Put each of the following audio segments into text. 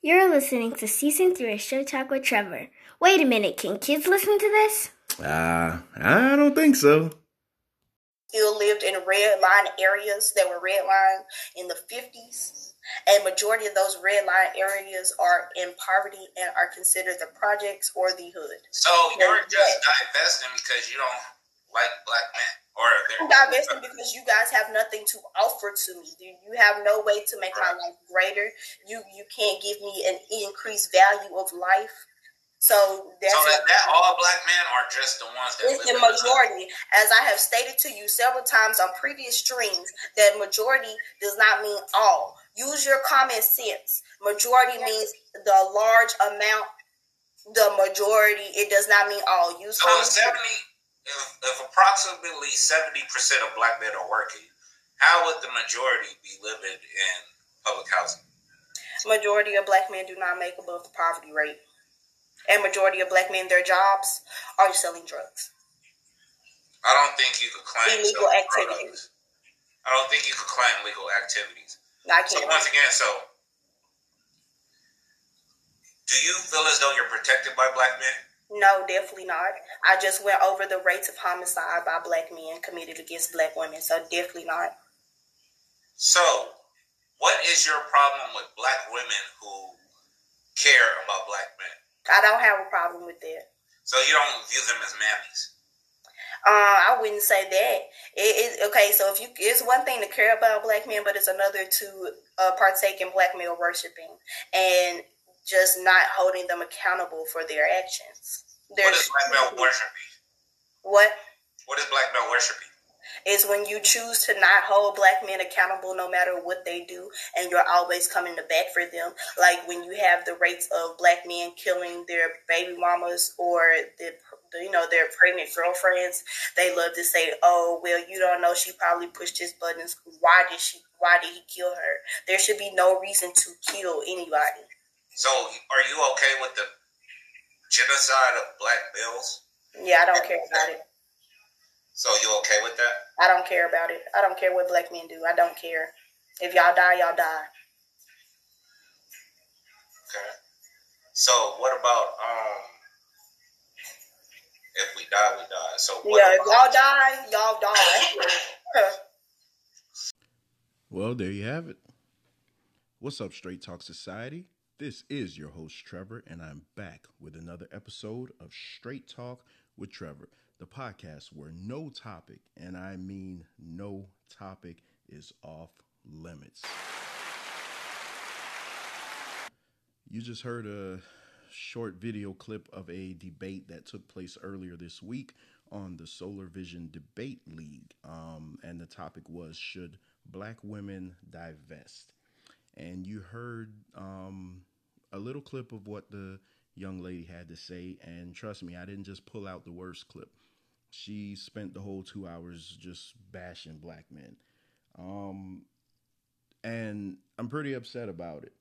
You're listening to season three of Show Talk with Trevor. Wait a minute, can kids listen to this? Uh, I don't think so. Still lived in red line areas that were red line in the 50s. And majority of those red line areas are in poverty and are considered the projects or the hood. So you're just divesting because you don't like black men, or I'm divesting because you guys have nothing to offer to me. You, you have no way to make my life greater. You you can't give me an increased value of life. So that's so is that all black men are just the ones that it's the majority. As I have stated to you several times on previous streams, that majority does not mean all. Use your common sense. Majority means the large amount. The majority. It does not mean all. Use so common seventy. If, if approximately seventy percent of black men are working, how would the majority be living in public housing? Majority of black men do not make above the poverty rate and majority of black men their jobs are selling drugs. I don't think you could claim illegal activities. I don't think you could claim legal activities. I can't. So once again, so do you feel as though you're protected by black men? No, definitely not. I just went over the rates of homicide by black men committed against black women, so definitely not. So, what is your problem with black women who care about black men? I don't have a problem with that. So you don't view them as mammies? Uh, I wouldn't say that. It is okay. So if you, it's one thing to care about black men, but it's another to uh, partake in black male worshiping and just not holding them accountable for their actions. There's, what is black male worshiping? What? What is black male worshiping? is when you choose to not hold black men accountable no matter what they do and you're always coming to back for them like when you have the rates of black men killing their baby mamas or the you know their pregnant girlfriends they love to say oh well you don't know she probably pushed his buttons why did she why did he kill her there should be no reason to kill anybody so are you okay with the genocide of black males yeah i don't care about it so you okay with that? I don't care about it. I don't care what black men do. I don't care. If y'all die, y'all die. Okay. So what about um if we die, we die. So yeah, if y'all die, y'all die. well, there you have it. What's up, Straight Talk Society? This is your host Trevor, and I'm back with another episode of Straight Talk with Trevor the podcast where no topic, and I mean no topic, is off limits. You just heard a short video clip of a debate that took place earlier this week on the Solar Vision Debate League. Um, and the topic was Should Black Women Divest? And you heard um, a little clip of what the young lady had to say. And trust me, I didn't just pull out the worst clip she spent the whole two hours just bashing black men. Um, and I'm pretty upset about it.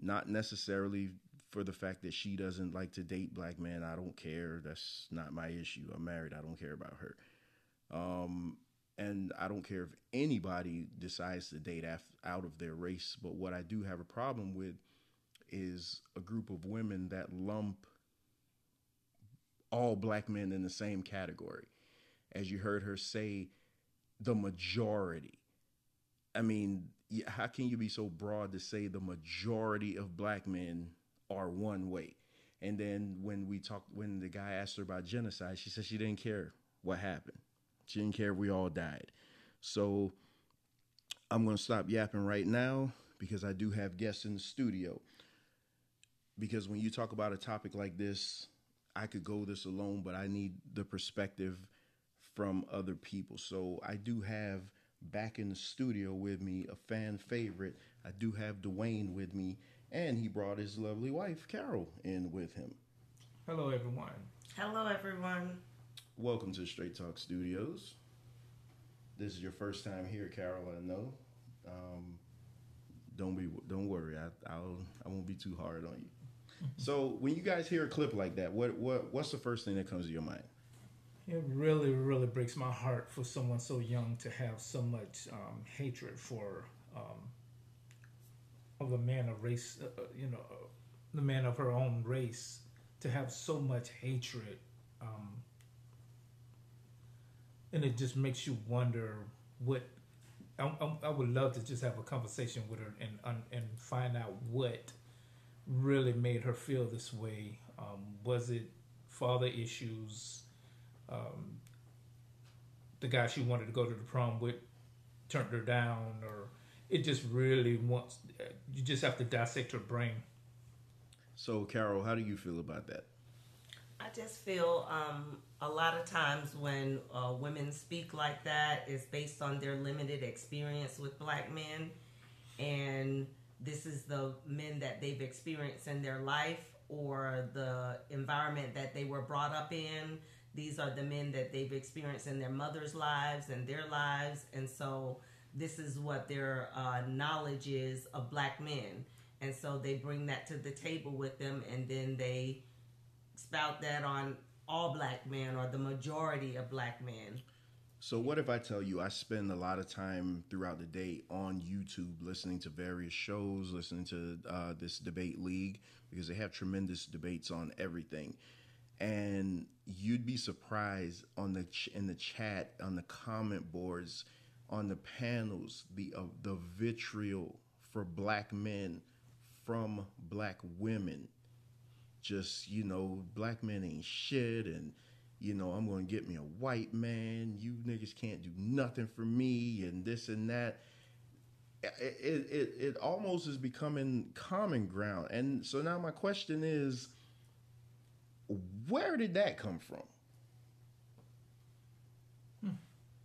Not necessarily for the fact that she doesn't like to date black men. I don't care. That's not my issue. I'm married. I don't care about her. Um, and I don't care if anybody decides to date af- out of their race. But what I do have a problem with is a group of women that lump all black men in the same category. As you heard her say, the majority. I mean, how can you be so broad to say the majority of black men are one way? And then when we talked, when the guy asked her about genocide, she said she didn't care what happened. She didn't care if we all died. So I'm going to stop yapping right now because I do have guests in the studio. Because when you talk about a topic like this, I could go this alone, but I need the perspective from other people. So I do have back in the studio with me a fan favorite. I do have Dwayne with me, and he brought his lovely wife Carol in with him. Hello, everyone. Hello, everyone. Welcome to Straight Talk Studios. This is your first time here, Carol. I know. Um, don't be, don't worry. I, I'll, I won't be too hard on you so when you guys hear a clip like that, what what what's the first thing that comes to your mind? It really, really breaks my heart for someone so young to have so much um, hatred for um, of a man of race, uh, uh, you know, uh, the man of her own race, to have so much hatred, um, and it just makes you wonder what. I, I, I would love to just have a conversation with her and and, and find out what really made her feel this way. Um, was it father issues? Um, the guy she wanted to go to the prom with turned her down, or it just really wants. You just have to dissect her brain. So, Carol, how do you feel about that? I just feel um, a lot of times when uh, women speak like that is based on their limited experience with black men, and this is the men that they've experienced in their life or the environment that they were brought up in. These are the men that they've experienced in their mother's lives and their lives, and so this is what their uh, knowledge is of black men. And so they bring that to the table with them, and then they spout that on all black men or the majority of black men. So, what if I tell you I spend a lot of time throughout the day on YouTube listening to various shows, listening to uh, this debate league because they have tremendous debates on everything, and you'd be surprised on the ch- in the chat, on the comment boards, on the panels, the uh, the vitriol for black men from black women. Just you know, black men ain't shit and you know, I'm to get me a white man. You niggas can't do nothing for me, and this and that. It, it, it almost is becoming common ground. And so now my question is where did that come from?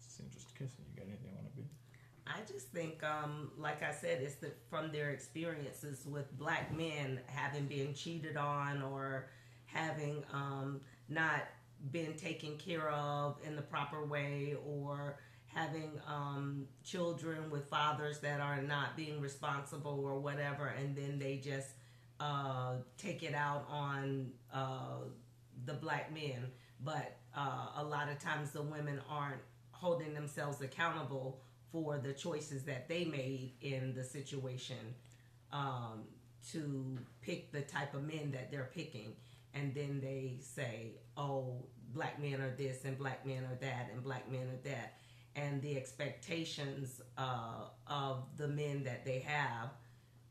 It's interesting. Kirsten, you got anything on it? I just think, um, like I said, it's the, from their experiences with black men having been cheated on or having um, not been taken care of in the proper way or having um, children with fathers that are not being responsible or whatever, and then they just uh, take it out on uh, the black men. But uh, a lot of times the women aren't holding themselves accountable for the choices that they made in the situation um, to pick the type of men that they're picking. And then they say, "Oh, black men are this and black men are that and black men are that," and the expectations uh, of the men that they have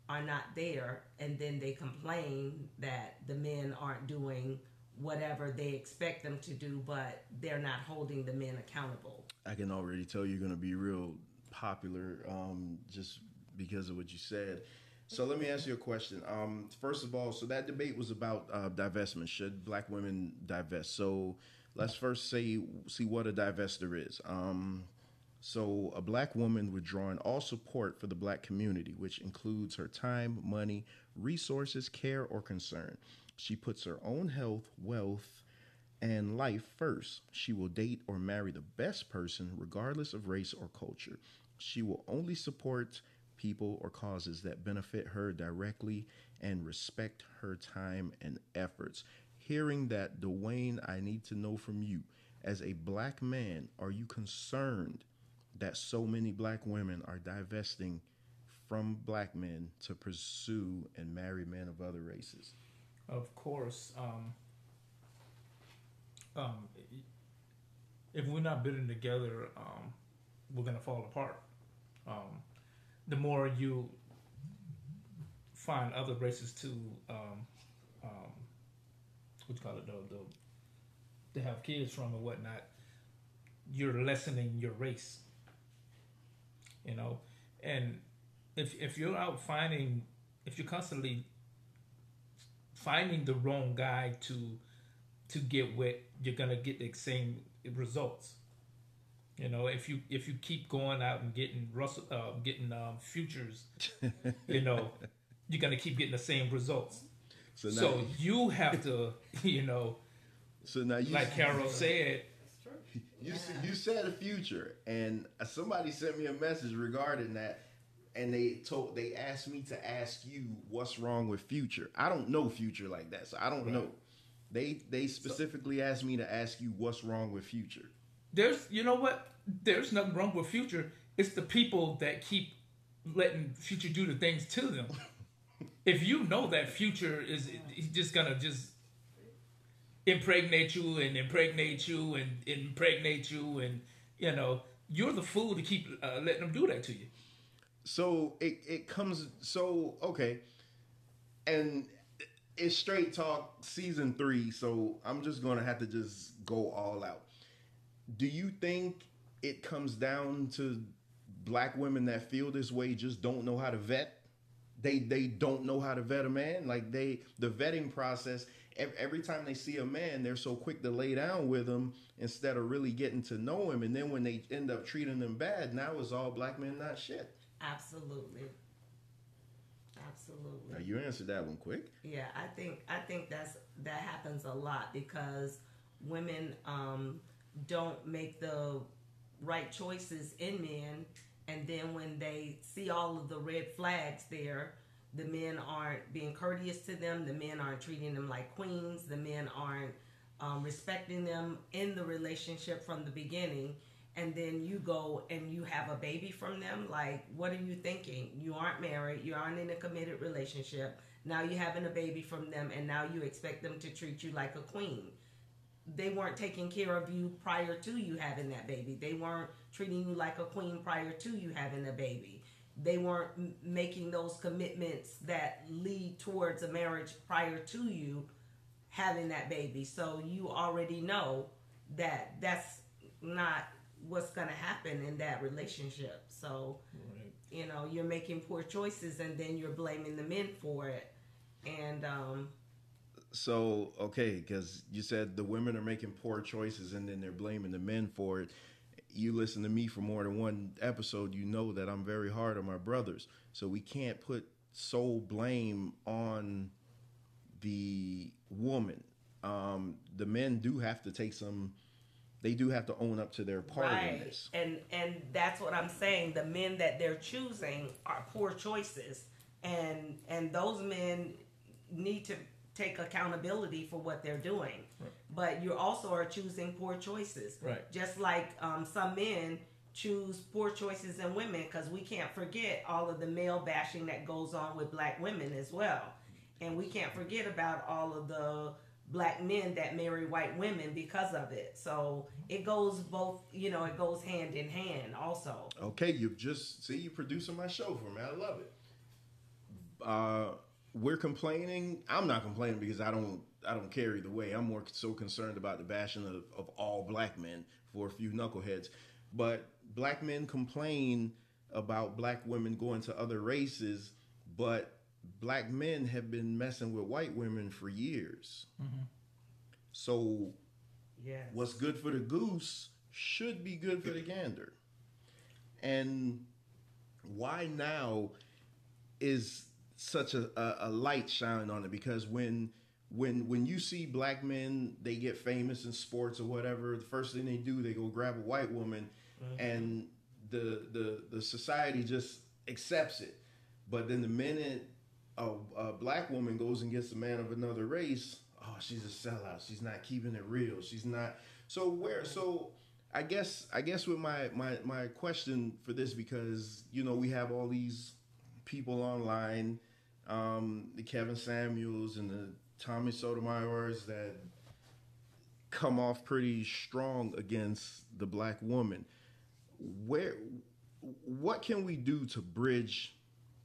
are not there, and then they complain that the men aren't doing whatever they expect them to do, but they're not holding the men accountable. I can already tell you're going to be real popular um, just because of what you said. So let me ask you a question. Um, first of all, so that debate was about uh, divestment. Should black women divest? So let's first say see what a divester is. Um, so a black woman withdrawing all support for the black community, which includes her time, money, resources, care, or concern. She puts her own health, wealth, and life first. She will date or marry the best person, regardless of race or culture. She will only support people or causes that benefit her directly and respect her time and efforts. Hearing that, Dwayne, I need to know from you, as a black man, are you concerned that so many black women are divesting from black men to pursue and marry men of other races? Of course. Um, um, if we're not building together, um, we're gonna fall apart. Um, the more you find other races to um, um, what you call it, the, the, to have kids from and whatnot, you're lessening your race. You know, and if if you're out finding, if you're constantly finding the wrong guy to to get what you're gonna get the same results. You know, if you if you keep going out and getting Russell, uh, getting um, futures, you know, you're gonna keep getting the same results. So, So, you have to, you know, so now you like Carol said, You s you said a future, and somebody sent me a message regarding that, and they told they asked me to ask you what's wrong with future. I don't know future like that, so I don't know. They they specifically asked me to ask you what's wrong with future. there's, you know what? There's nothing wrong with Future. It's the people that keep letting Future do the things to them. if you know that future is he's just gonna just impregnate you and impregnate you and impregnate you and you know you're the fool to keep uh, letting them do that to you. So it it comes so okay, and it's straight talk season three. So I'm just gonna have to just go all out. Do you think it comes down to black women that feel this way just don't know how to vet? They they don't know how to vet a man. Like they the vetting process. Every time they see a man, they're so quick to lay down with him instead of really getting to know him. And then when they end up treating them bad, now it's all black men not shit. Absolutely. Absolutely. Now you answered that one quick. Yeah, I think I think that's that happens a lot because women um, don't make the right choices in men, and then when they see all of the red flags there, the men aren't being courteous to them. The men aren't treating them like queens. The men aren't um, respecting them in the relationship from the beginning and then you go and you have a baby from them like what are you thinking? You aren't married you aren't in a committed relationship. Now you're having a baby from them and now you expect them to treat you like a queen. They weren't taking care of you prior to you having that baby. They weren't treating you like a queen prior to you having a baby. They weren't making those commitments that lead towards a marriage prior to you having that baby. So you already know that that's not what's going to happen in that relationship. So, right. you know, you're making poor choices and then you're blaming the men for it. And, um, so okay, because you said the women are making poor choices and then they're blaming the men for it. You listen to me for more than one episode, you know that I'm very hard on my brothers. So we can't put sole blame on the woman. Um, the men do have to take some they do have to own up to their part right. in this. And and that's what I'm saying. The men that they're choosing are poor choices, and and those men need to take accountability for what they're doing. Right. But you also are choosing poor choices. Right. Just like um, some men choose poor choices in women, because we can't forget all of the male bashing that goes on with black women as well, and we can't forget about all of the black men that marry white women because of it. So it goes both, you know, it goes hand in hand also. Okay, you've just see you producing my show for me. I love it. Uh we're complaining. I'm not complaining because I don't I don't care either way. I'm more so concerned about the bashing of, of all black men for a few knuckleheads. But black men complain about black women going to other races, but black men have been messing with white women for years. Mm-hmm. So, yes. what's good for the goose should be good for the gander. And why now is such a, a, a light shining on it? Because when when when you see black men, they get famous in sports or whatever. The first thing they do, they go grab a white woman, mm-hmm. and the the the society just accepts it. But then the minute a, a black woman goes and gets a man of another race, oh, she's a sellout. She's not keeping it real. She's not. So where? So I guess I guess with my my my question for this because you know we have all these people online, um, the Kevin Samuels and the Tommy Sotomayor's that come off pretty strong against the black woman. Where what can we do to bridge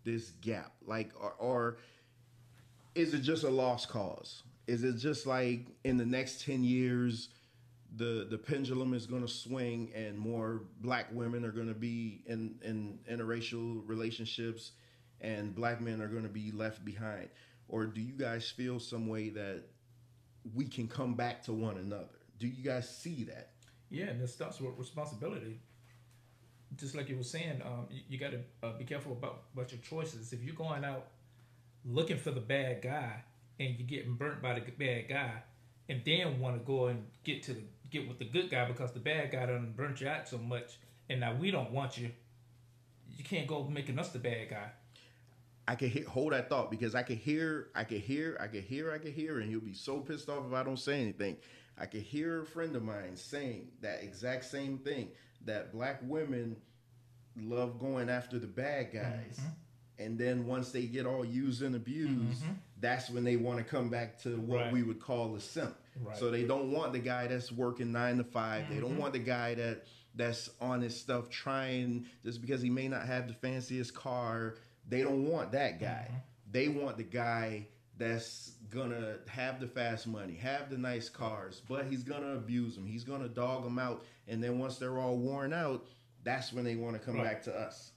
this gap? Like, or, or is it just a lost cause? Is it just like in the next 10 years, the, the pendulum is going to swing and more black women are going to be in, in interracial relationships and black men are going to be left behind? Or do you guys feel some way that we can come back to one another? Do you guys see that? Yeah, and it starts with responsibility just like you were saying, um, you, you got to uh, be careful about, about your choices. If you're going out looking for the bad guy and you're getting burnt by the bad guy, and then want to go and get to get with the good guy because the bad guy done burnt you out so much, and now we don't want you. You can't go making us the bad guy. I can hear, hold that thought because I can hear, I can hear, I can hear, I can hear, and he'll be so pissed off if I don't say anything. I can hear a friend of mine saying that exact same thing that black women love going after the bad mm-hmm. guys. Mm-hmm. and then once they get all used and abused, mm-hmm. that's when they want to come back to what Right. we would call a simp. Right. So they don't want the guy that's working nine to 5 They don't mm-hmm. want the guy that that's on his stuff trying just because he may not have the fanciest car. They don't want that guy. They want the guy that's gonna have the fast money, have the nice cars, but he's gonna abuse them. He's gonna dog them out, and then once they're all worn out, that's when they want to come Right. back to us.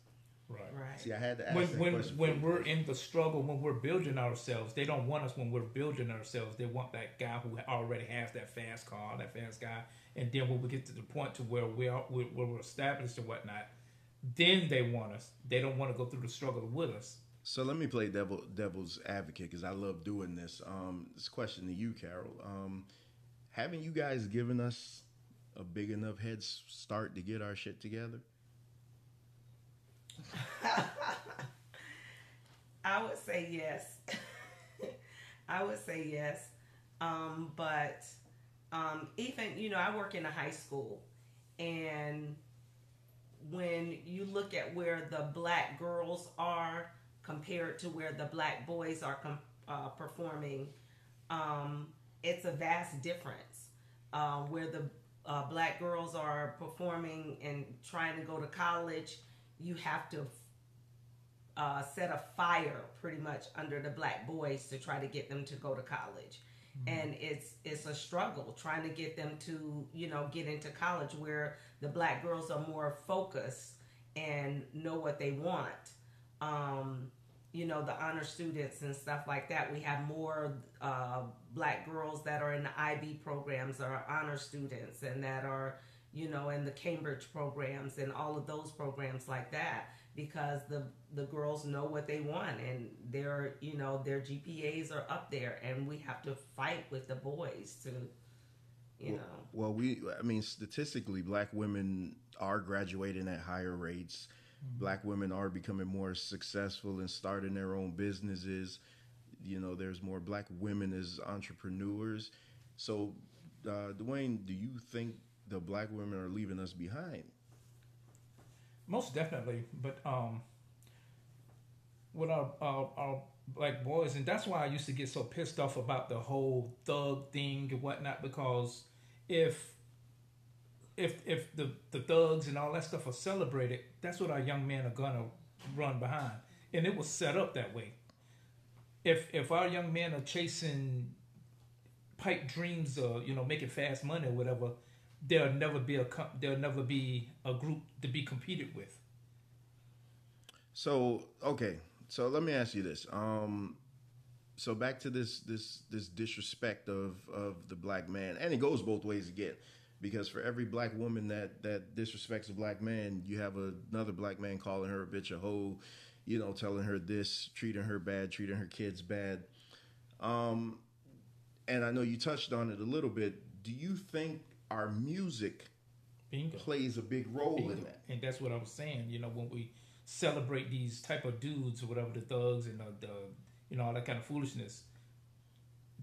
Right. Right. See, I had to ask when that when question. when we're in the struggle, when we're building ourselves, they don't want us when we're building ourselves. They want that guy who already has that fast car, that fast guy. And then when we get to the point to where we are, where where we're established and whatnot, then they want us. They don't want to go through the struggle with us. So let me play devil devil's advocate because I love doing this. Um, this question to you, Carol. Um, haven't you guys given us a big enough head start to get our shit together? I would say yes. I would say yes. Um, but um, even, you know, I work in a high school, and when you look at where the black girls are compared to where the black boys are com- uh, performing, um, it's a vast difference. Uh, where the uh, black girls are performing and trying to go to college, you have to uh, set a fire pretty much under the black boys to try to get them to go to college. And it's it's a struggle trying to get them to you know get into college where the black girls are more focused and know what they want. Um, you know the honor students and stuff like that. We have more uh, black girls that are in the IB programs or honor students and that are you know in the Cambridge programs and all of those programs like that because the the girls know what they want and their you know their GPAs are up there and we have to fight with the boys to you know Well, we, I mean, statistically, black women are graduating at higher rates. Black women are becoming more successful and starting their own businesses. You know, there's more black women as entrepreneurs. So, uh, Dwayne, do you think the black women are leaving us behind? Most definitely, but um, with our, our our black boys, and that's why I used to get so pissed off about the whole thug thing and whatnot. Because if if if the the thugs and all that stuff are celebrated, that's what our young men are gonna run behind, and it was set up that way. If if our young men are chasing pipe dreams or you know making fast money or whatever, there'll never be a there'll never be a group to be competed with. So okay, so let me ask you this. Um, so back to this this this disrespect of of the black man, and it goes both ways again, because for every black woman that that disrespects a black man, you have another black man calling her a bitch, a hoe, you know, telling her this, treating her bad, treating her kids bad. Um, and I know you touched on it a little bit. Do you think our music Bingo. plays a big role in that? And that's what I was saying. You know, when we celebrate these type of dudes or whatever, the thugs and the, the you know all that kind of foolishness,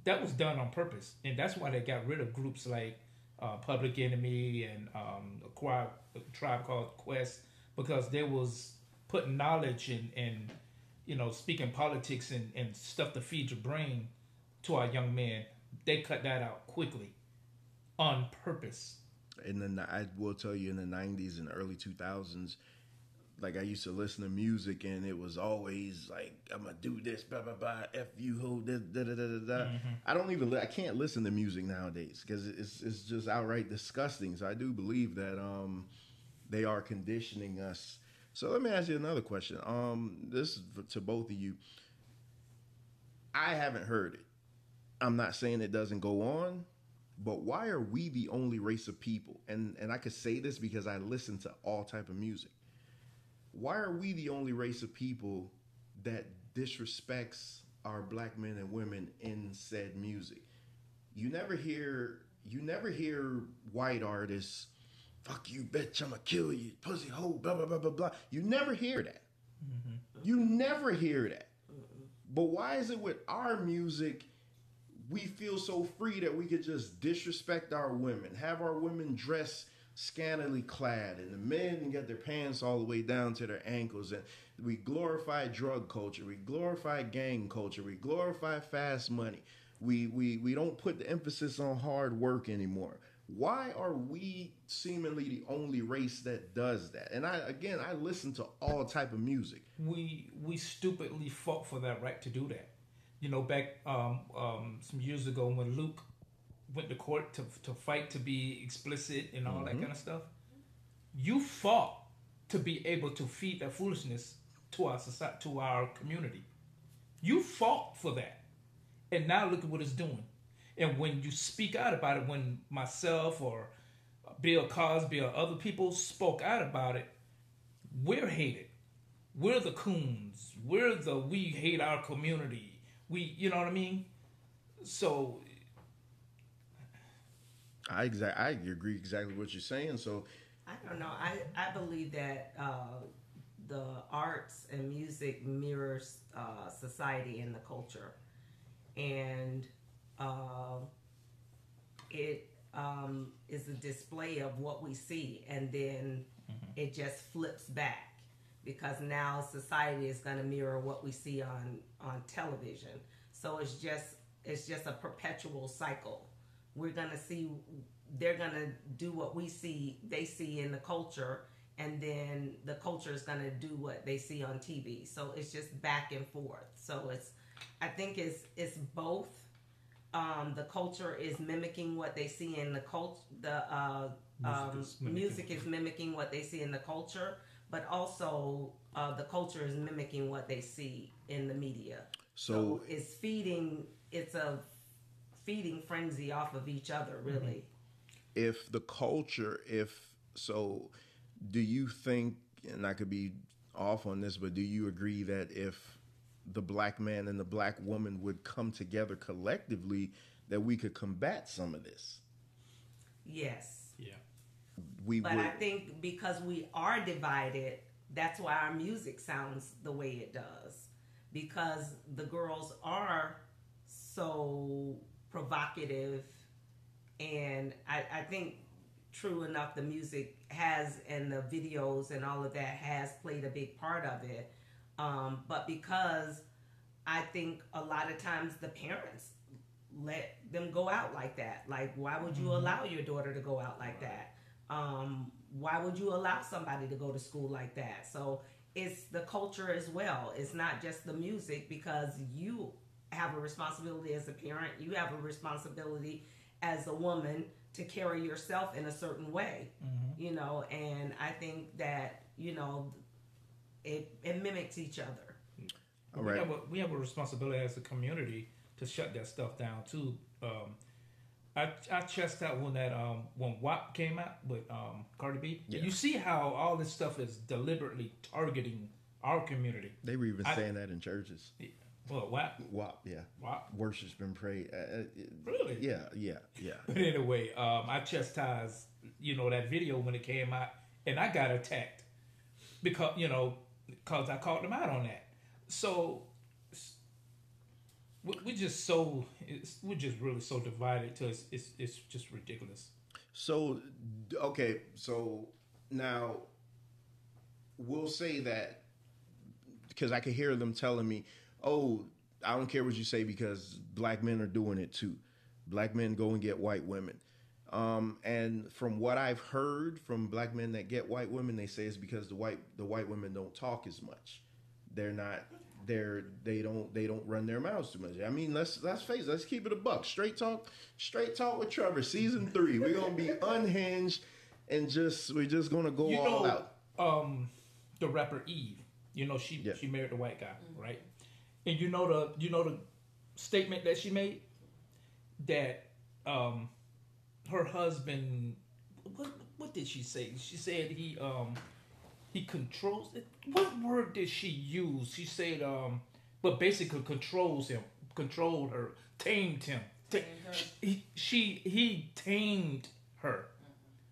that was done on purpose, and that's why they got rid of groups like uh, Public Enemy and um, a, tribe, a tribe called Quest because they was putting knowledge and and you know speaking politics and, and stuff to feed your brain to our young men. They cut that out quickly, on purpose. in the ni- I will tell you in the '90s and early 2000s, like I used to listen to music and it was always like I'm gonna do this, blah blah blah, f you ho, da da da da da. da. I don't even I can't listen to music nowadays because it's it's just outright disgusting. So I do believe that um they are conditioning us. So let me ask you another question. Um, this is for- to both of you. I haven't heard it. I'm not saying it doesn't go on, but why are we the only race of people? And and I could say this because I listen to all type of music. Why are we the only race of people that disrespects our black men and women in said music? You never hear you never hear white artists, fuck you bitch, I'ma kill you, pussy hoe, blah blah blah blah blah. You never hear that. Mm-hmm. You never hear that. But why is it with our music we feel so free that we could just disrespect our women, have our women dress scantily clad, and the men get their pants all the way down to their ankles, and We glorify drug culture. We glorify gang culture. We glorify fast money. We we we don't put the emphasis on hard work anymore. Why are we seemingly the only race that does that? And I again, I listen to all type of music. we we stupidly fought for that right to do that. You know, back um, um, some years ago when Luke went to court to to fight to be explicit and all that mm-hmm. kind of stuff, you fought to be able to feed that foolishness to our society, to our community. You fought for that, and now look at what it's doing. And when you speak out about it, when myself or Bill Cosby or other people spoke out about it, we're hated. We're the coons. We're the we hate our community. We, you know what I mean? So I exact I agree exactly what you're saying. So I don't know. I, I believe that uh, the arts and music mirrors uh, society and the culture, and uh, it um, is a display of what we see, and then it just flips back because now society is going to mirror what we see on on television. So it's just it's just a perpetual cycle. We're going to see they're going to do what we see they see in the culture and then the culture is going to do what they see on TV. So it's just back and forth. So it's I think it's it's both um, the culture is mimicking what they see in the cult the uh, um, is music is mimicking what they see in the culture but also uh, the culture is mimicking what they see in the media so it's feeding it's a feeding frenzy off of each other mm-hmm. really. If the culture if so do you think and i could be off on this but do you agree that if the black man and the black woman would come together collectively that we could combat some of this? Yes. Yeah, we But would. I think because we are divided, that's why our music sounds the way it does. Because the girls are so provocative, and I, I think true enough, the music has and the videos and all of that has played a big part of it. Um, but because I think a lot of times the parents let them go out like that. Like, why would you allow your daughter to go out like that? Um, why would you allow somebody to go to school like that? So it's the culture as well. It's not just the music because you have a responsibility as a parent. You have a responsibility as a woman to carry yourself in a certain way, you know. And I think that you know it, it mimics each other. all we have a we have a responsibility as a community to shut that stuff down too. Um, I I chest out when that um when WAP came out with um Cardi B. Yeah. You see how all this stuff is deliberately targeting our community. they were even I- saying that in churches Well, WAP, WAP, yeah WAP. worship's been prayed uh, uh, Really? yeah yeah yeah But anyway, um, I chastised you know that video when it came out, and I got attacked because you know because I called them out on that. So we- we're just so it's, we're just really so divided to it's, it's it's just ridiculous. So okay, so now we'll say that because I could hear them telling me, "Oh, I don't care what you say because black men are doing it too. Black men go and get white women." Um, and from what I've heard from black men that get white women, they say it's because the white the white women don't talk as much. They're not they're they don't they don't run their mouths too much. I mean, let's let's face it, let's keep it a buck. Straight talk, straight talk with Trevor, season three. We're gonna be unhinged and just we're just gonna go You all know, out. um, the rapper Eve. You know she Yeah. she married the white guy, right? And you know the you know the statement that she made that um her husband what what did she say? She said he um he controls it. What word did she use? She said um but basically controls him, controlled her, tamed him. Ta- He, she he tamed her.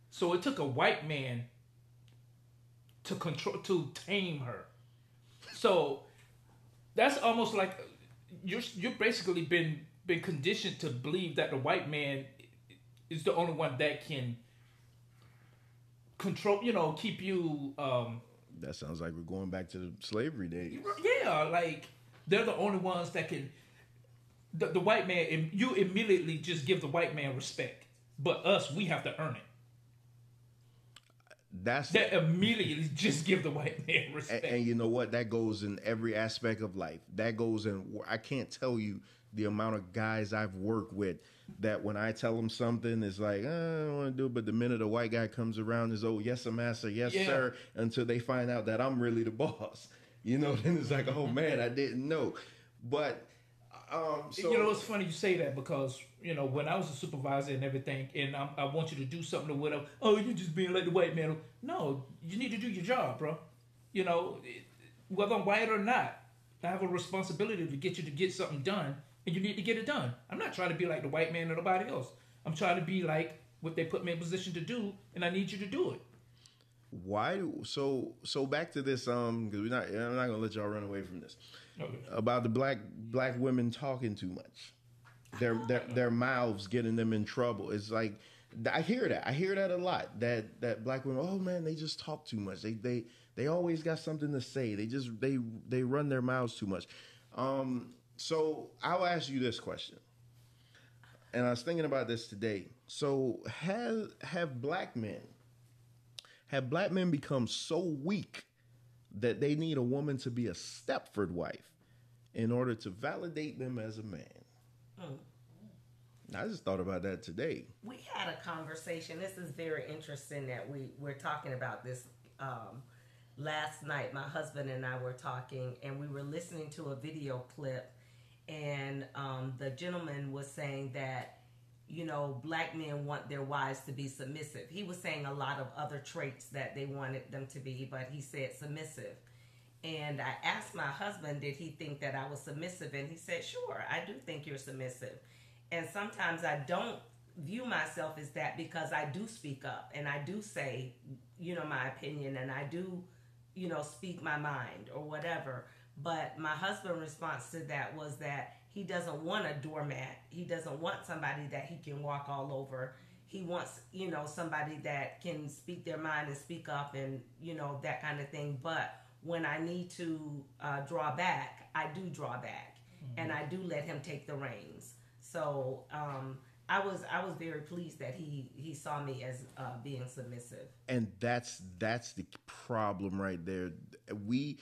So it took a white man to control to tame her. So that's almost like you're you're basically been been conditioned to believe that the white man is the only one that can control. You know, keep you um, That sounds like we're going back to the slavery days. Yeah, like they're the only ones that can. The, the white man, you immediately just give the white man respect, but us, we have to earn it. That's That immediately just give the white man respect. and you know what? That goes in every aspect of life. That goes in. I can't tell you the amount of guys I've worked with that when I tell them something, it's like "Uh, I don't want to do it. But the minute a white guy comes around, is oh yes, sir, master, yes Yeah. sir, until they find out that I'm really the boss. You know, then it's like, oh man, I didn't know. But um, so you know, it's funny you say that because you know when I was a supervisor and everything, and I, I want you to do something or whatever. Oh, you're just being like the white man. No, you need to do your job, bro. You know, whether I'm white or not, I have a responsibility to get you to get something done, and you need to get it done. I'm not trying to be like the white man or nobody else. I'm trying to be like what they put me in position to do, and I need you to do it. why do so so back to this um because we're not I'm not gonna let y'all run away from this. Okay. about the black black women talking too much. Their their their mouths getting them in trouble. It's like I hear that. I hear that a lot. That that black women, oh man, they just talk too much. They they they always got something to say. They just they they run their mouths too much. Um, so I'll ask you this question. And I was thinking about this today. So have have black men have black men become so weak that they need a woman to be a Stepford wife in order to validate them as a man. I just thought about that today. we had a conversation. This is very interesting that we we're talking about this. Um, last night, my husband and I were talking, and we were listening to a video clip, and um, the gentleman was saying that you know black men want their wives to be submissive. He was saying a lot of other traits that they wanted them to be, but he said submissive. And I asked my husband, did he think that I was submissive? And he said, sure, I do think you're submissive. And sometimes I don't view myself as that because I do speak up and I do say, you know, my opinion and I do, you know, speak my mind or whatever. But my husband's response to that was that he doesn't want a doormat. He doesn't want somebody that he can walk all over. He wants, you know, somebody that can speak their mind and speak up and, you know, that kind of thing. But when I need to uh, draw back, I do draw back and I do let him take the reins. So um, I was I was very pleased that he he saw me as uh, being submissive. And that's that's the problem right there. We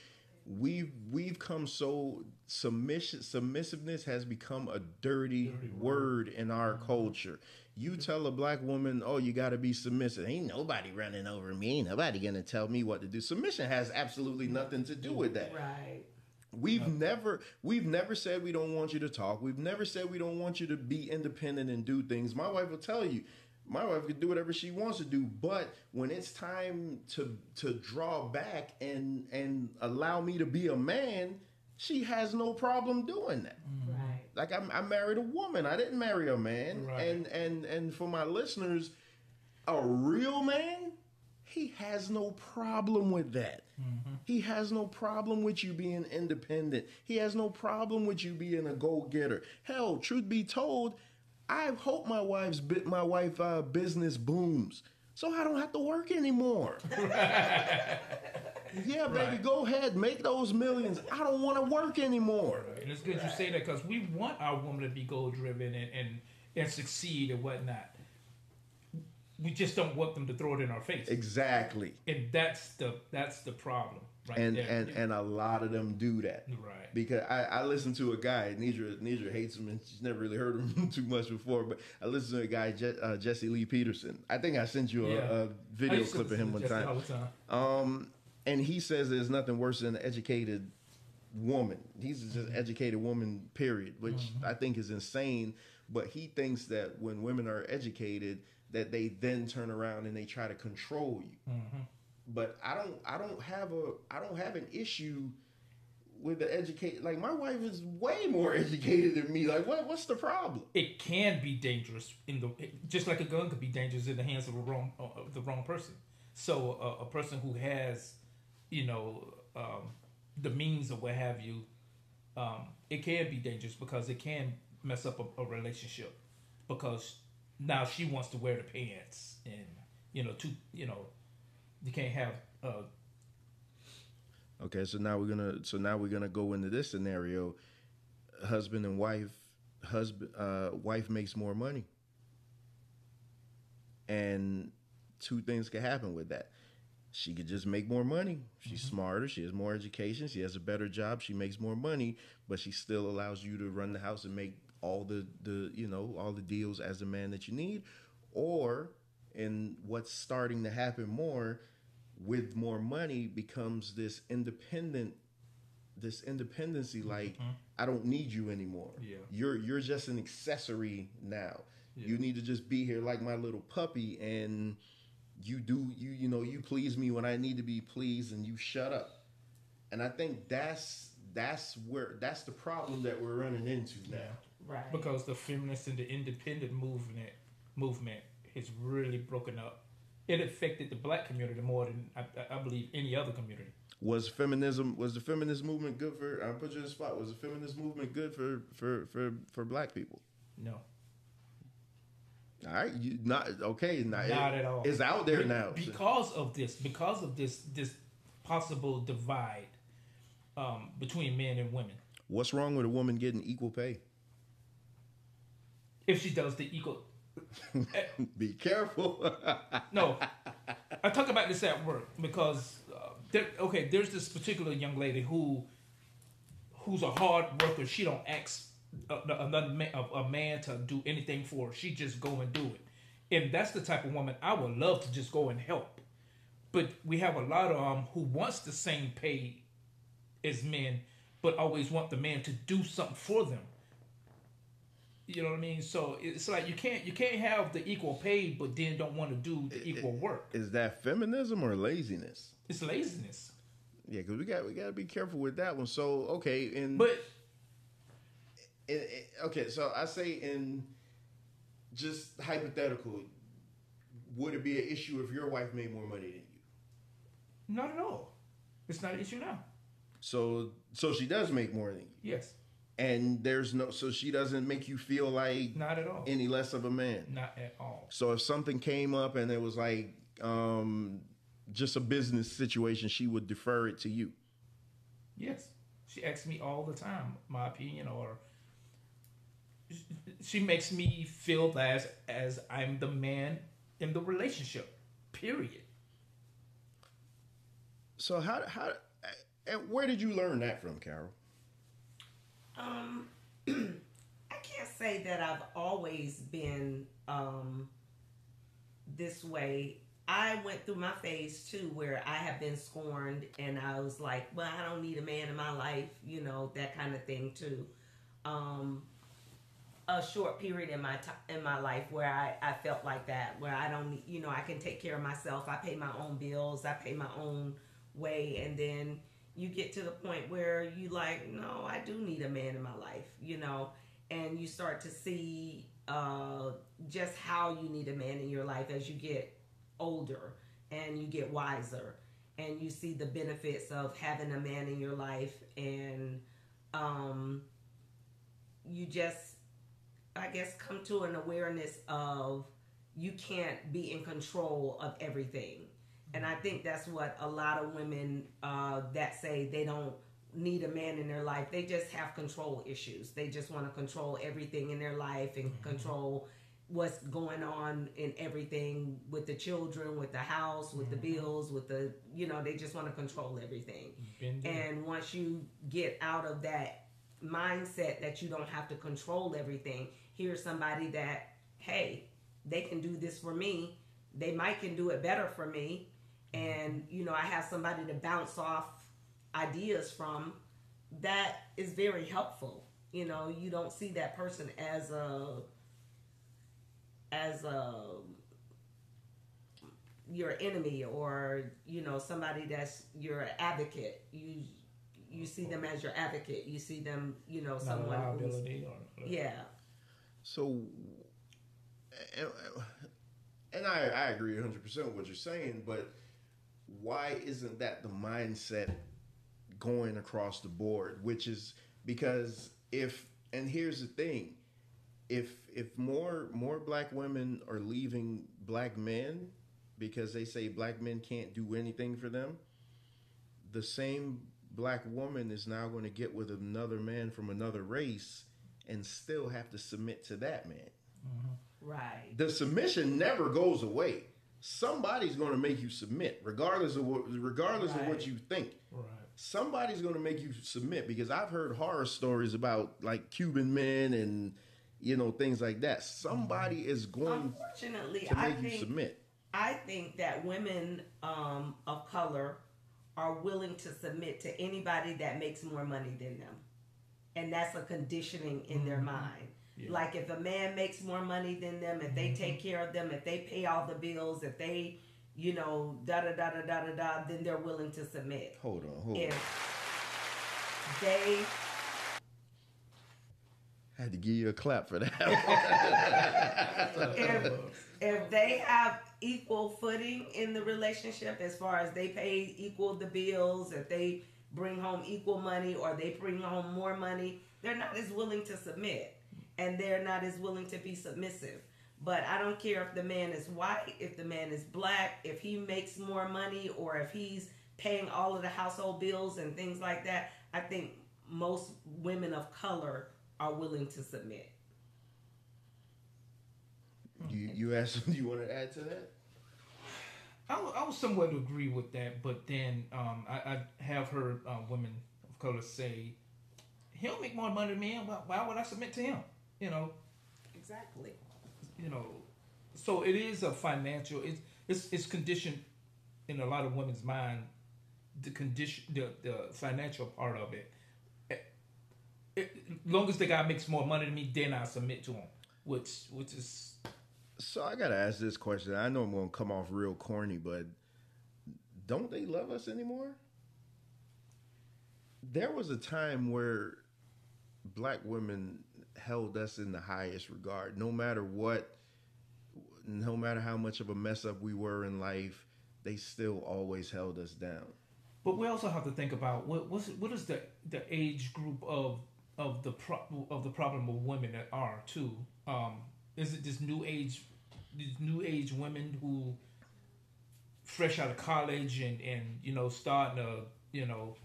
we've we've come so submission submissiveness has become a dirty, word. in our culture. You tell a black woman, "Oh, you got to be submissive." Ain't nobody running over me. Ain't nobody gonna tell me what to do. Submission has absolutely nothing to do with that. Right. We've never we've never said we don't want you to talk. We've never said we don't want you to be independent and do things. My wife will tell you. My wife can do whatever she wants to do, but when it's time to to draw back and and allow me to be a man, she has no problem doing that. Mm. Right. Like I, I married a woman. I didn't marry a man. Right. And and and for my listeners, a real man, he has no problem with that. Mm-hmm. He has no problem with you being independent. He has no problem with you being a go getter. Hell, truth be told, I hope my wife's bit my wife uh, business booms. So I don't have to work anymore. yeah, baby, Right. go ahead, make those millions. I don't want to work anymore. And it's good you say that because we want our woman to be goal driven and, and and succeed and whatnot. We just don't want them to throw it in our face, Exactly. and that's the that's the problem, right and there. and and a lot of them do that Right. because I, I listened to a guy Nidra Nidra hates him and she's never really heard him too much before but I listened to a guy Je- uh, Jesse Lee Peterson I think I sent you a, Yeah. a video clip of him one listen to Jesse time all the time. um and he says there's nothing worse than an educated woman he's just an educated woman period which Mm-hmm. I think is insane but he thinks that when women are educated that they then turn around and they try to control you Mm-hmm. But I don't I don't have a I don't have an issue with the educate like my wife is way more educated than me. Like what what's the problem? It can be dangerous in the just like a gun could be dangerous in the hands of the wrong uh, the wrong person. So uh, a person who has, you know, um, the means or what have you, um, it can be dangerous because it can mess up a, a relationship because now she wants to wear the pants and you know to you know you can't have uh, Okay, so now we're gonna so now we're gonna go into this scenario. Husband and wife, husband uh, wife makes more money, and two things can happen with that. She could just make more money. She's smarter. She has more education. She has a better job. She makes more money, but she still allows you to run the house and make all the the you know all the deals as a man that you need. Or, and what's starting to happen more with more money becomes this independent this independency like mm-hmm. I don't need you anymore. Yeah. You're you're just an accessory now. Yeah. You need to just be here like my little puppy and you do you you know you please me when I need to be pleased and you shut up. And I think that's that's where that's the problem that we're running into now. Right. because the feminist and the independent movement movement has really broken up. It affected the black community more than I, I believe any other community. Was feminism was the feminist movement good for I put you in the spot, was the feminist movement good for for for, for black people? No, All right, you not okay. Not, not at all. It's out there now. because of this. Because of this this possible divide um, between men and women. What's wrong with a woman getting equal pay? If she does the equal, Be careful. no, I talk about this at work because uh, there, okay, there's this particular young lady who who's a hard worker. She don't ask another man, a, a man to do anything for her. She just go and do it. And that's the type of woman I would love to just go and help. But we have a lot of um who wants the same pay as men, but always want the man to do something for them. You know what I mean? So it's like you can't you can't have the equal pay, but then don't want to do the equal work. Is that feminism or laziness? It's laziness. Yeah, because we got we got to be careful with that one. So okay, and But in, in- okay, so I say in just hypothetical, would it be an issue if your wife made more money than you? not at all. It's not an issue now. So so she does make more than you, Yes, and there's no so she doesn't make you feel like not at all. any less of a man. Not at all. So if something came up and it was like um, just a business situation, she would defer it to you. Yes, she asks me all the time my opinion, or she makes me feel as as I'm the man in the relationship. Period. So how how and where did you learn that from, Carol? Um, I can't say that I've always been um, this way. I went through my phase too, where I have been scorned, and I was like, "Well, I don't need a man in my life," you know, that kind of thing too. Um, a short period in my ti in my life where I, I felt like that, where I don't, you know, I can take care of myself. I pay my own bills. I pay my own way, and then you get to the point where you like, no, I do need a man in my life, you know, and you start to see uh, just how you need a man in your life as you get older and you get wiser. And you see the benefits of having a man in your life and um, you just i guess come to an awareness of you can't be in control of everything and i think that's what a lot of women uh, that say they don't need a man in their life they just have control issues they just want to control everything in their life and control what's going on in everything with the children with the house with the bills with the you know they just want to control everything and once you get out of that mindset that you don't have to control everything, here's somebody that, hey, they can do this for me. They might can do it better for me. And, you know, I have somebody to bounce off ideas from. That is very helpful. You know, you don't see that person as a as a your enemy or you know somebody that's your advocate you you see them as your advocate you see them you know not someone who's liability or yeah So, and, and I, I agree 100% with what you're saying, but why isn't that the mindset going across the board? Which is because if, and here's the thing, if if more more black women are leaving black men because they say black men can't do anything for them, the same black woman is now going to get with another man from another race and still have to submit to that man. Mm-hmm. Right. The submission never goes away. Somebody's going to make you submit, regardless of what, regardless of what you think. Right. Somebody's going to make you submit because I've heard horror stories about like Cuban men and you know things like that. Somebody is going Unfortunately, to I make you submit. I think that women um, of color are willing to submit to anybody that makes more money than them, and that's a conditioning in their mind. Yeah. Like if a man makes more money than them, if they mm-hmm. take care of them, if they pay all the bills, if they, you know, da da da da da da da, then they're willing to submit. Hold on, hold on. If they I had to give you a clap for that. if, if they have equal footing in the relationship as far as they pay equal the bills if they bring home equal money or they bring home more money they're not as willing to submit and they're not as willing to be submissive but i don't care if the man is white if the man is black if he makes more money or if he's paying all of the household bills and things like that i think most women of color are willing to submit you you asked you want to add to that? I would, I would somewhat agree with that, but then um, I, I have heard uh, women of color say, "He'll make more money than me. Why, why would I submit to him?" You know, exactly you know. So it is a financial. It's it's, it's conditioned in a lot of women's mind. The condition, the the financial part of it. It- it- long as the guy makes more money than me, then I submit to him. Which which is So I gotta ask this question. I know I'm gonna come off real corny, but don't they love us anymore? There was a time where black women held us in the highest regard, no matter what, no matter how much of a mess up we were in life, they still always held us down. But we also have to think about what what's, what is the the age group of of the pro- of the problem of women that are too. Um, is it this new age these new age women who fresh out of college and and you know starting to you know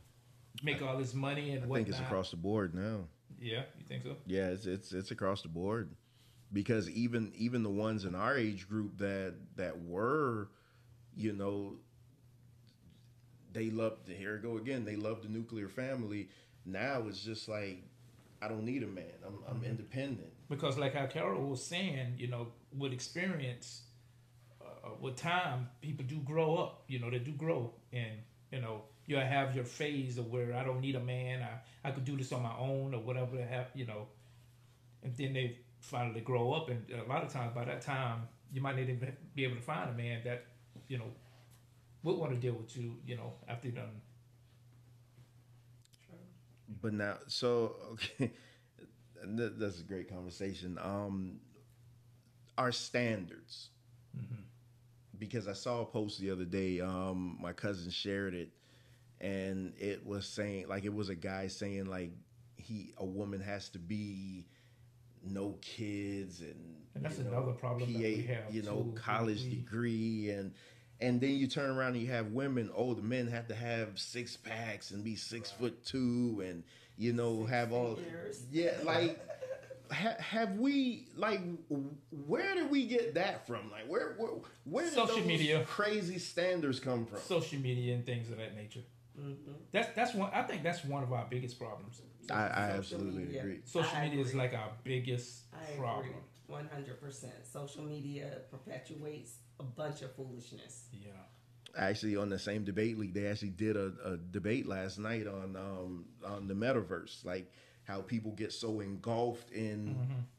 make all this money and what I whatnot? think it's across the board now. Yeah, you think so? Yeah, it's it's it's across the board because even even the ones in our age group that that were, you know, they love here we go again. They loved the nuclear family. Now it's just like I don't need a man. I'm I'm independent. Because like how Carol was saying, you know, with experience, uh, with time, people do grow up. You know, they do grow, and you know, you have your phase of where I don't need a man. I I could do this on my own or whatever. Have, you know, and then they finally grow up, and a lot of times by that time, you might not even be able to find a man that, you know, would want to deal with you. You know, after you done. But now, so okay, that's a great conversation. Um, our standards, because I saw a post the other day. Um, my cousin shared it, and it was saying like it was a guy saying like he a woman has to be no kids and And that's you know, another problem that we have, you know too. college We- degree and and then you turn around and you have women oh the men have to have six packs and be six foot two and you know have all figures. yeah like ha, have we like where did we get that from like where where, where did Social those media. crazy standards come from social media and things of that nature. That's that's one. I think that's one of our biggest problems. I, I absolutely media. agree Social I media is like our biggest I problem. one hundred percent. Social media perpetuates a bunch of foolishness. Yeah. actually on the same debate league they actually did a, a debate last night on um on the metaverse like how people get so engulfed in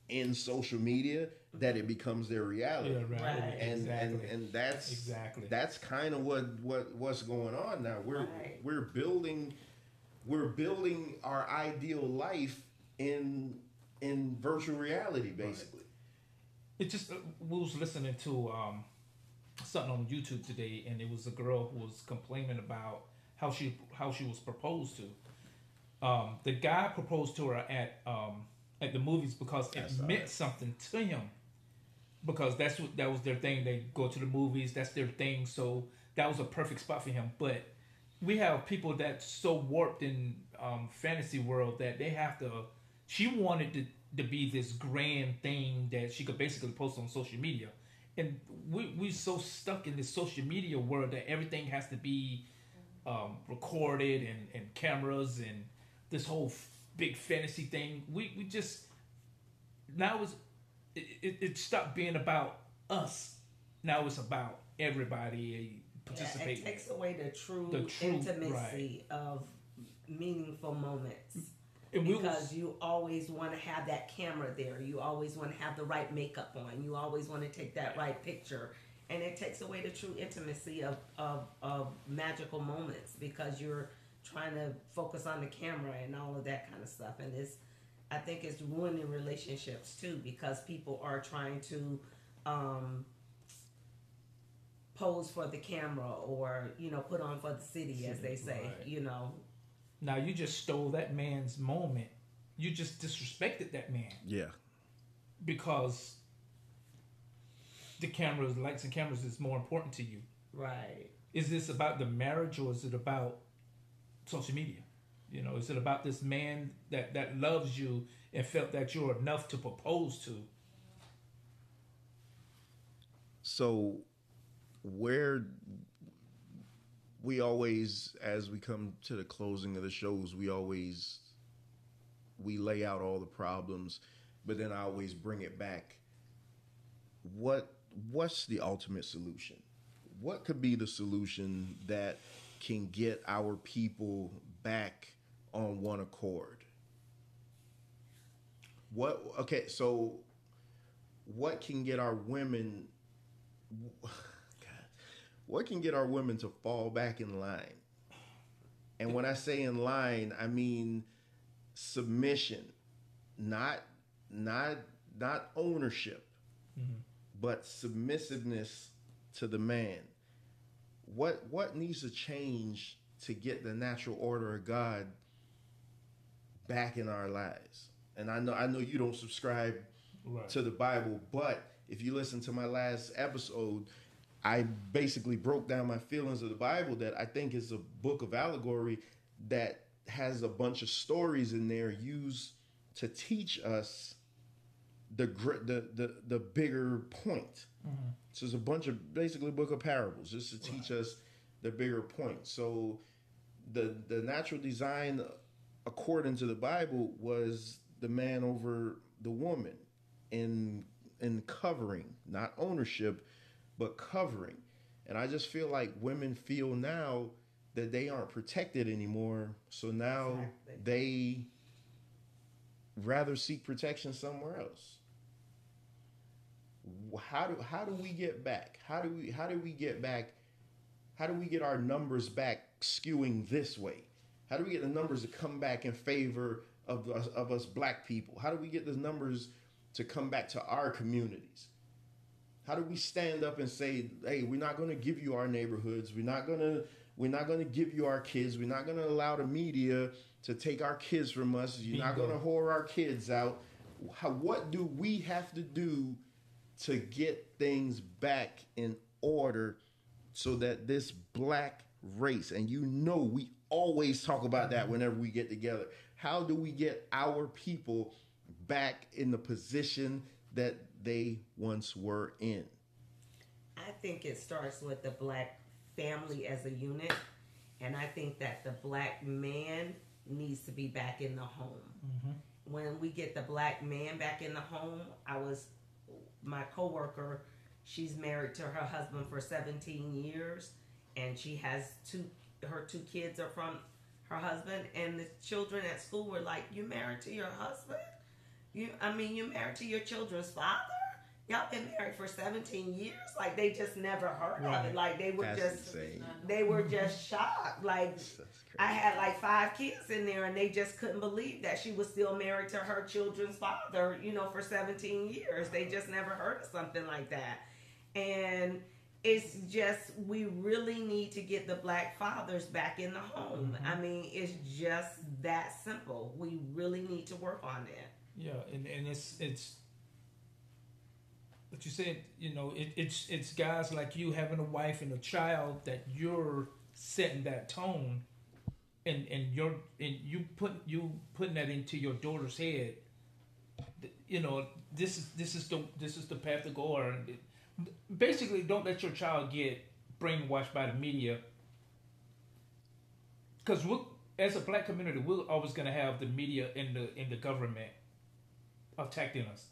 in social media that it becomes their reality Yeah, right. Right. and exactly. and and that's Exactly. that's kind of what what what's going on now we're Right. we're building we're building our ideal life in in virtual reality basically it just uh, we was listening to um something on YouTube today, and it was a girl who was complaining about how she how she was proposed to. Um, the guy proposed to her at um at the movies because it meant that. something to him. Because that's what that was their thing. They go to the movies. That's their thing. So that was a perfect spot for him. But we have people that's so warped in um, fantasy world that they have to. She wanted to to be this grand thing that she could basically post on social media, and we we so stuck in this social media world that everything has to be um, recorded and, and cameras and this whole f- big fantasy thing. We we just now it's it, it, it stopped being about us. Now it's about everybody participating. Yeah, it takes away the true, The true- intimacy of meaningful moments. And we because was- you always want to have that camera there. You always want to have the right makeup on. You always want to take that right picture. And it takes away the true intimacy of, of, of magical moments because you're trying to focus on the camera and all of that kind of stuff. And it's, I think it's ruining relationships too because people are trying to um, pose for the camera or, you know, put on for the city, as they say, Right. you know. now you just stole that man's moment. You just disrespected that man Yeah. because the cameras, lights and cameras, is more important to you. Right. Is this about the marriage or is it about social media? You know, is it about this man that that loves you and felt that you're enough to propose to? So, where we always, as we come to the closing of the shows, we always we lay out all the problems, but then I always bring it back. What what's the ultimate solution? What could be the solution that can get our people back on one accord? What okay, so what can get our women God, what can get our women to fall back in line? And when I say in line, I mean submission, not not not ownership, mm-hmm. but submissiveness to the man. What what needs to change to get the natural order of God back in our lives? And I know I know you don't subscribe Right. to the Bible, but if you listen to my last episode, I basically broke down my feelings of the Bible that I think is a book of allegory that has a bunch of stories in there used to teach us the the the, the bigger point. Mm-hmm. So it's a bunch of basically a book of parables just to teach us the bigger point. So the the natural design according to the Bible was the man over the woman in in covering, not ownership, but covering. And I just feel like women feel now that they aren't protected anymore. So now Exactly. they rather seek protection somewhere else. How do how do we get back? How do we how do we get back? How do we get our numbers back skewing this way? How do we get the numbers to come back in favor of us, of us black people? How do we get the numbers to come back to our communities? How do we stand up and say, "Hey, we're not going to give you our neighborhoods. We're not going to we're not going to give you our kids. We're not going to allow the media to take our kids from us. You're not going to whore our kids out." How, what do we have to do to get things back in order so that this black race, and you know we always talk about that mm-hmm. whenever we get together. How do we get our people back in the position that they once were in? I think it starts with the black family as a unit, and I think that the black man needs to be back in the home. Mm-hmm. When we get the black man back in the home, I was my coworker. She's married to her husband for 17 years, and she has two. Her two kids are from her husband, and the children at school were like, "You married to your husband? You, I mean, you married to your children's father? Y'all been married for 17 years? Like they just never heard of it. Like they were That's just, insane. they were just shocked. Like I had like five kids in there, and they just couldn't believe that she was still married to her children's father, you know, for 17 years. They just never heard of something like that. And it's just, we really need to get the black fathers back in the home. Mm-hmm. I mean, it's just that simple. We really need to work on that. Yeah, and, and it's it's. But you said, you know, it, it's it's guys like you having a wife and a child that you're setting that tone, and and you're and you put you putting that into your daughter's head. You know, this is this is the this is the path to go. Or basically, don't let your child get brainwashed by the media. Because as a black community, we're always going to have the media and the in the government attacking us.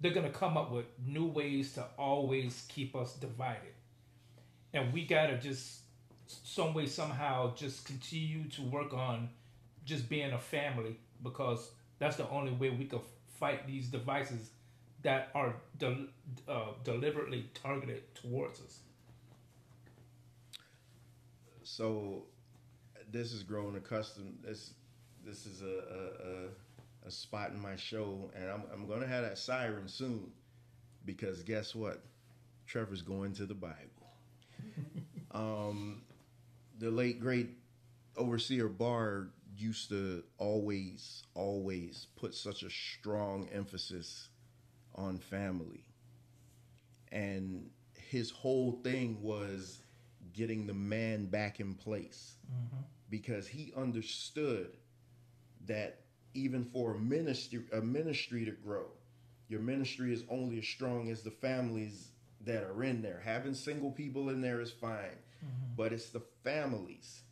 They're going to come up with new ways to always keep us divided, and we got to just some way somehow just continue to work on just being a family because that's the only way we can fight these devices that are de- uh, deliberately targeted towards us. So, this is growing accustomed. This this is a, a, a, a spot in my show, and I'm I'm gonna have that siren soon, because guess what? Trevor's going to the Bible. um, the late great overseer Barr used to always, always put such a strong emphasis on family. And his whole thing was getting the man back in place mm-hmm. because he understood that even for a ministry a ministry to grow your ministry is only as strong as the families that are in there having single people in there is fine mm-hmm. but it's the families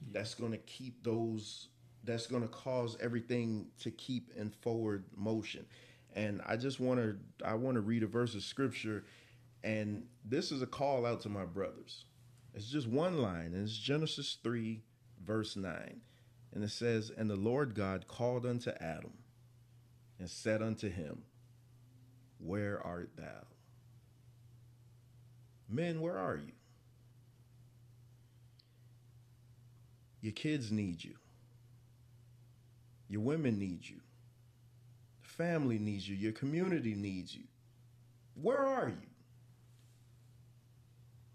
yeah. that's going to keep those that's going to cause everything to keep in forward motion and i just want to i want to read a verse of scripture and this is a call out to my brothers it's just one line and it's genesis 3 verse 9 and it says and the lord god called unto adam and said unto him where art thou men where are you Your kids need you. Your women need you. Family needs you. Your community needs you. Where are you?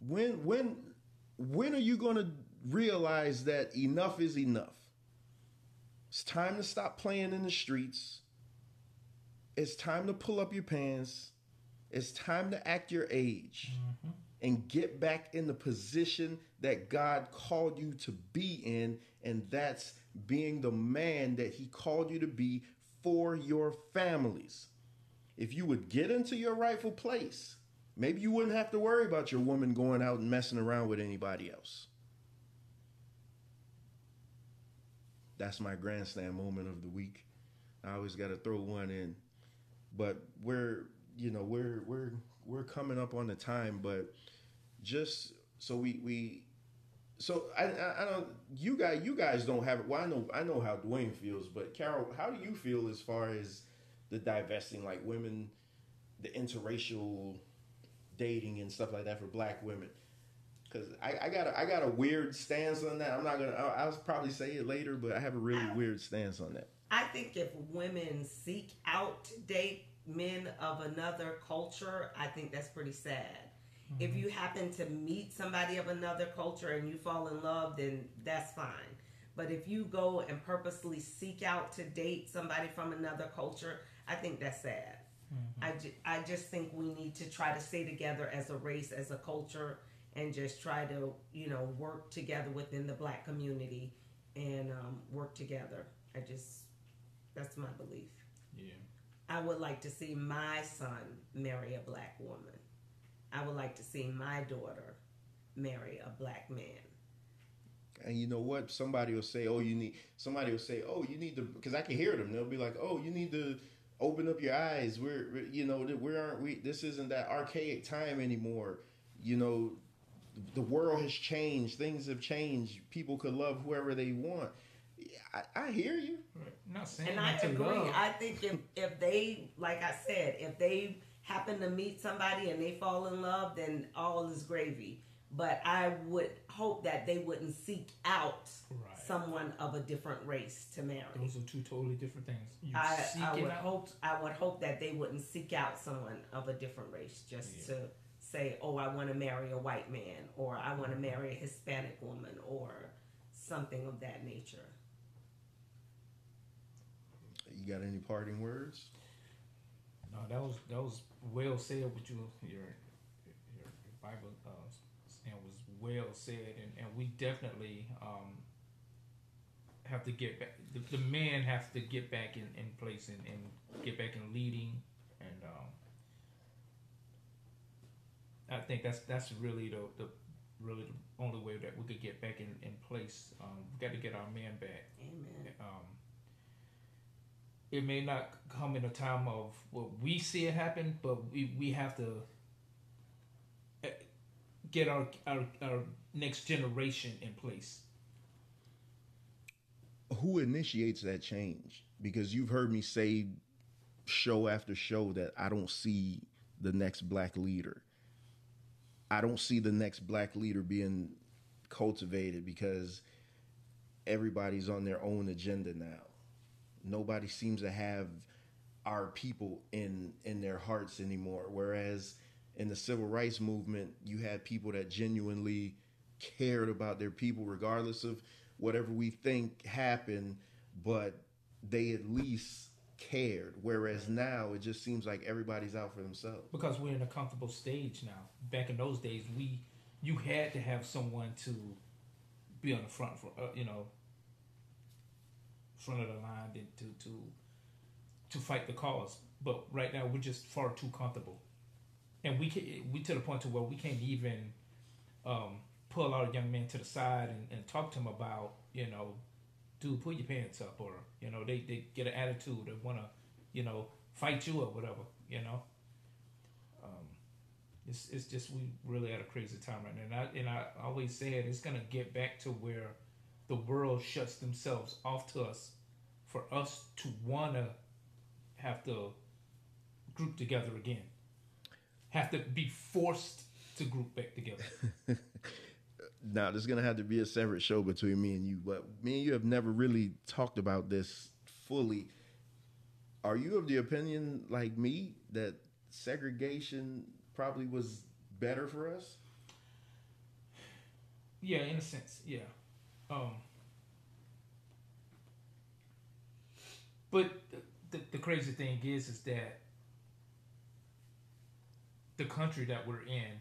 When when when are you going to realize that enough is enough? It's time to stop playing in the streets. It's time to pull up your pants. It's time to act your age. Mm-hmm and get back in the position that God called you to be in, and that's being the man that He called you to be for your families. If you would get into your rightful place, maybe you wouldn't have to worry about your woman going out and messing around with anybody else. That's my grandstand moment of the week. I always got to throw one in, but we're you know we're we're we're coming up on the time, but just so we we so I, I, I don't you guys you guys don't have it. Well, I know I know how Dwayne feels, but Carol, how do you feel as far as the divesting, like women, the interracial dating and stuff like that for Black women? Because I, I got a, I got a weird stance on that. I'm not gonna. I'll, I'll probably say it later, but I have a really weird stance on that. I think if women seek out to date men of another culture, I think that's pretty sad. Mm-hmm. If you happen to meet somebody of another culture and you fall in love, then that's fine. But if you go and purposely seek out to date somebody from another culture, I think that's sad. Mm-hmm. I, ju- I just think we need to try to stay together as a race, as a culture, and just try to, you know, work together within the black community and um, work together. I just, that's my belief. Yeah. I would like to see my son marry a black woman. I would like to see my daughter marry a black man. And you know what? Somebody will say, "Oh, you need." Somebody will say, "Oh, you need to," because I can hear them. They'll be like, "Oh, you need to open up your eyes. We're, we're you know, we aren't we. This isn't that archaic time anymore. You know, the world has changed. Things have changed. People could love whoever they want." I, I hear you. Not saying and I agree. Love. I think if if they, like I said, if they happen to meet somebody and they fall in love, then all is gravy. But I would hope that they wouldn't seek out right. someone of a different race to marry. Those are two totally different things. You I, I would out. hope I would hope that they wouldn't seek out someone of a different race just yeah. to say, "Oh, I want to marry a white man," or "I want to mm-hmm. marry a Hispanic woman," or something of that nature. You got any parting words? No, that was that was well said with you your your, Bible uh, and was well said, and, and we definitely um, have to get back. The, the men have to get back in, in place and, and get back in leading, and um, I think that's that's really the, the really the only way that we could get back in, in place. Um, we got to get our men back. Amen. Um, it may not come in a time of what we see it happen, but we, we have to eh, get our, our our next generation in place. Who initiates that change? Because you've heard me say show after show that I don't see the next black leader. I don't see the next black leader being cultivated because everybody's on their own agenda now. Nobody seems to have our people in in their hearts anymore. Whereas in the civil rights movement, you had people that genuinely cared about their people, regardless of whatever we think happened, but they at least cared. Whereas now it just seems like everybody's out for themselves. Because we're in a comfortable stage now. Back in those days, we you had to have someone to be on the front, for, uh, you know, front of the line to to to fight the cause. But right now, we're just far too comfortable, and we can, we to the point to where we can't even um, pull our young men to the side and, and talk to them about you know dude, put your pants up, or you know, they, they get an attitude, they want to, you know, fight you or whatever, you know. Um, it's it's just we really at a crazy time right now, and I and I always said it's gonna get back to where the world shuts themselves off to us, for us to wanna have to group together again, have to be forced to group back together. now there's gonna have to be a separate show between me and you, but me and you have never really talked about this fully. Are you of the opinion, like me, that segregation probably was better for us? Yeah, in a sense, yeah. Um, but the, the, the crazy thing is, is that the country that we're in,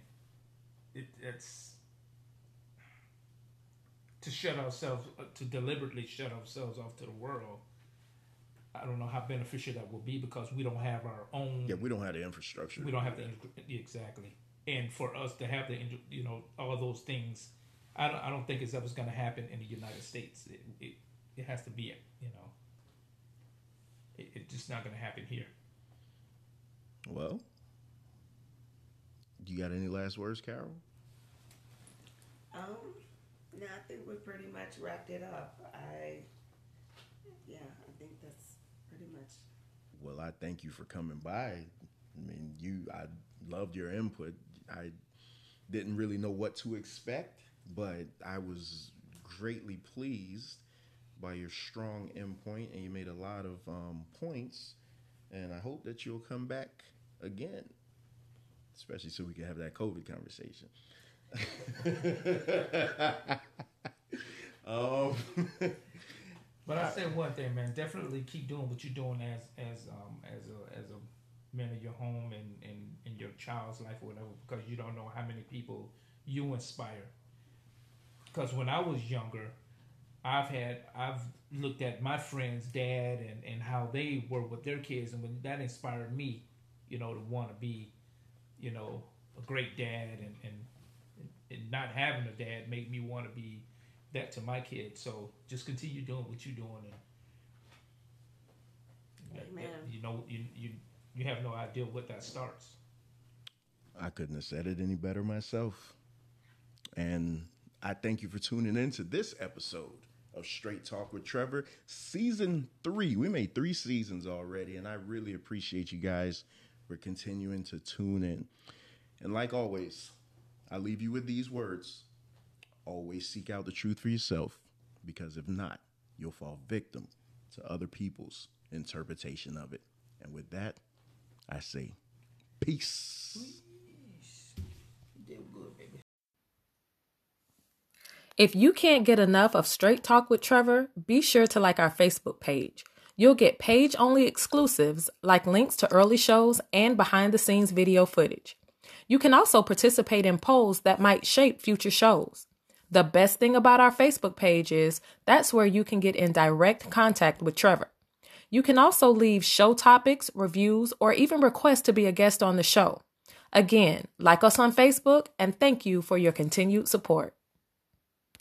it, it's to shut ourselves, uh, to deliberately shut ourselves off to the world. I don't know how beneficial that will be because we don't have our own. Yeah, we don't have the infrastructure. We don't have the exactly, and for us to have the you know all those things, I don't I don't think it's ever going to happen in the United States. It, it, it has to be you know. It, it's just not going to happen here. Well, do you got any last words, Carol? Um, no, I think we pretty much wrapped it up. I, yeah, I think that's pretty much. Well, I thank you for coming by. I mean, you, I loved your input. I didn't really know what to expect, but I was greatly pleased by your strong endpoint, and you made a lot of um, points. And I hope that you'll come back again, especially so we can have that COVID conversation. um, but I say one thing, man. Definitely keep doing what you're doing as as um as a as a man of your home and and in your child's life or whatever, because you don't know how many people you inspire. Because when I was younger, I've had I've looked at my friends' dad and and how they were with their kids, and when that inspired me, you know, to want to be, you know, a great dad and and and not having a dad made me want to be that to my kids. So just continue doing what you're doing, and Amen. you know you you you have no idea what that starts. I couldn't have said it any better myself. And I thank you for tuning in to this episode of Straight Talk with Trevor, season three. We made three seasons already, and I really appreciate you guys for continuing to tune in. And like always, I leave you with these words always seek out the truth for yourself, because if not, you'll fall victim to other people's interpretation of it. And with that, I say, peace. If you can't get enough of Straight Talk with Trevor, be sure to like our Facebook page. You'll get page only exclusives like links to early shows and behind the scenes video footage. You can also participate in polls that might shape future shows. The best thing about our Facebook page is that's where you can get in direct contact with Trevor. You can also leave show topics, reviews, or even request to be a guest on the show. Again, like us on Facebook and thank you for your continued support.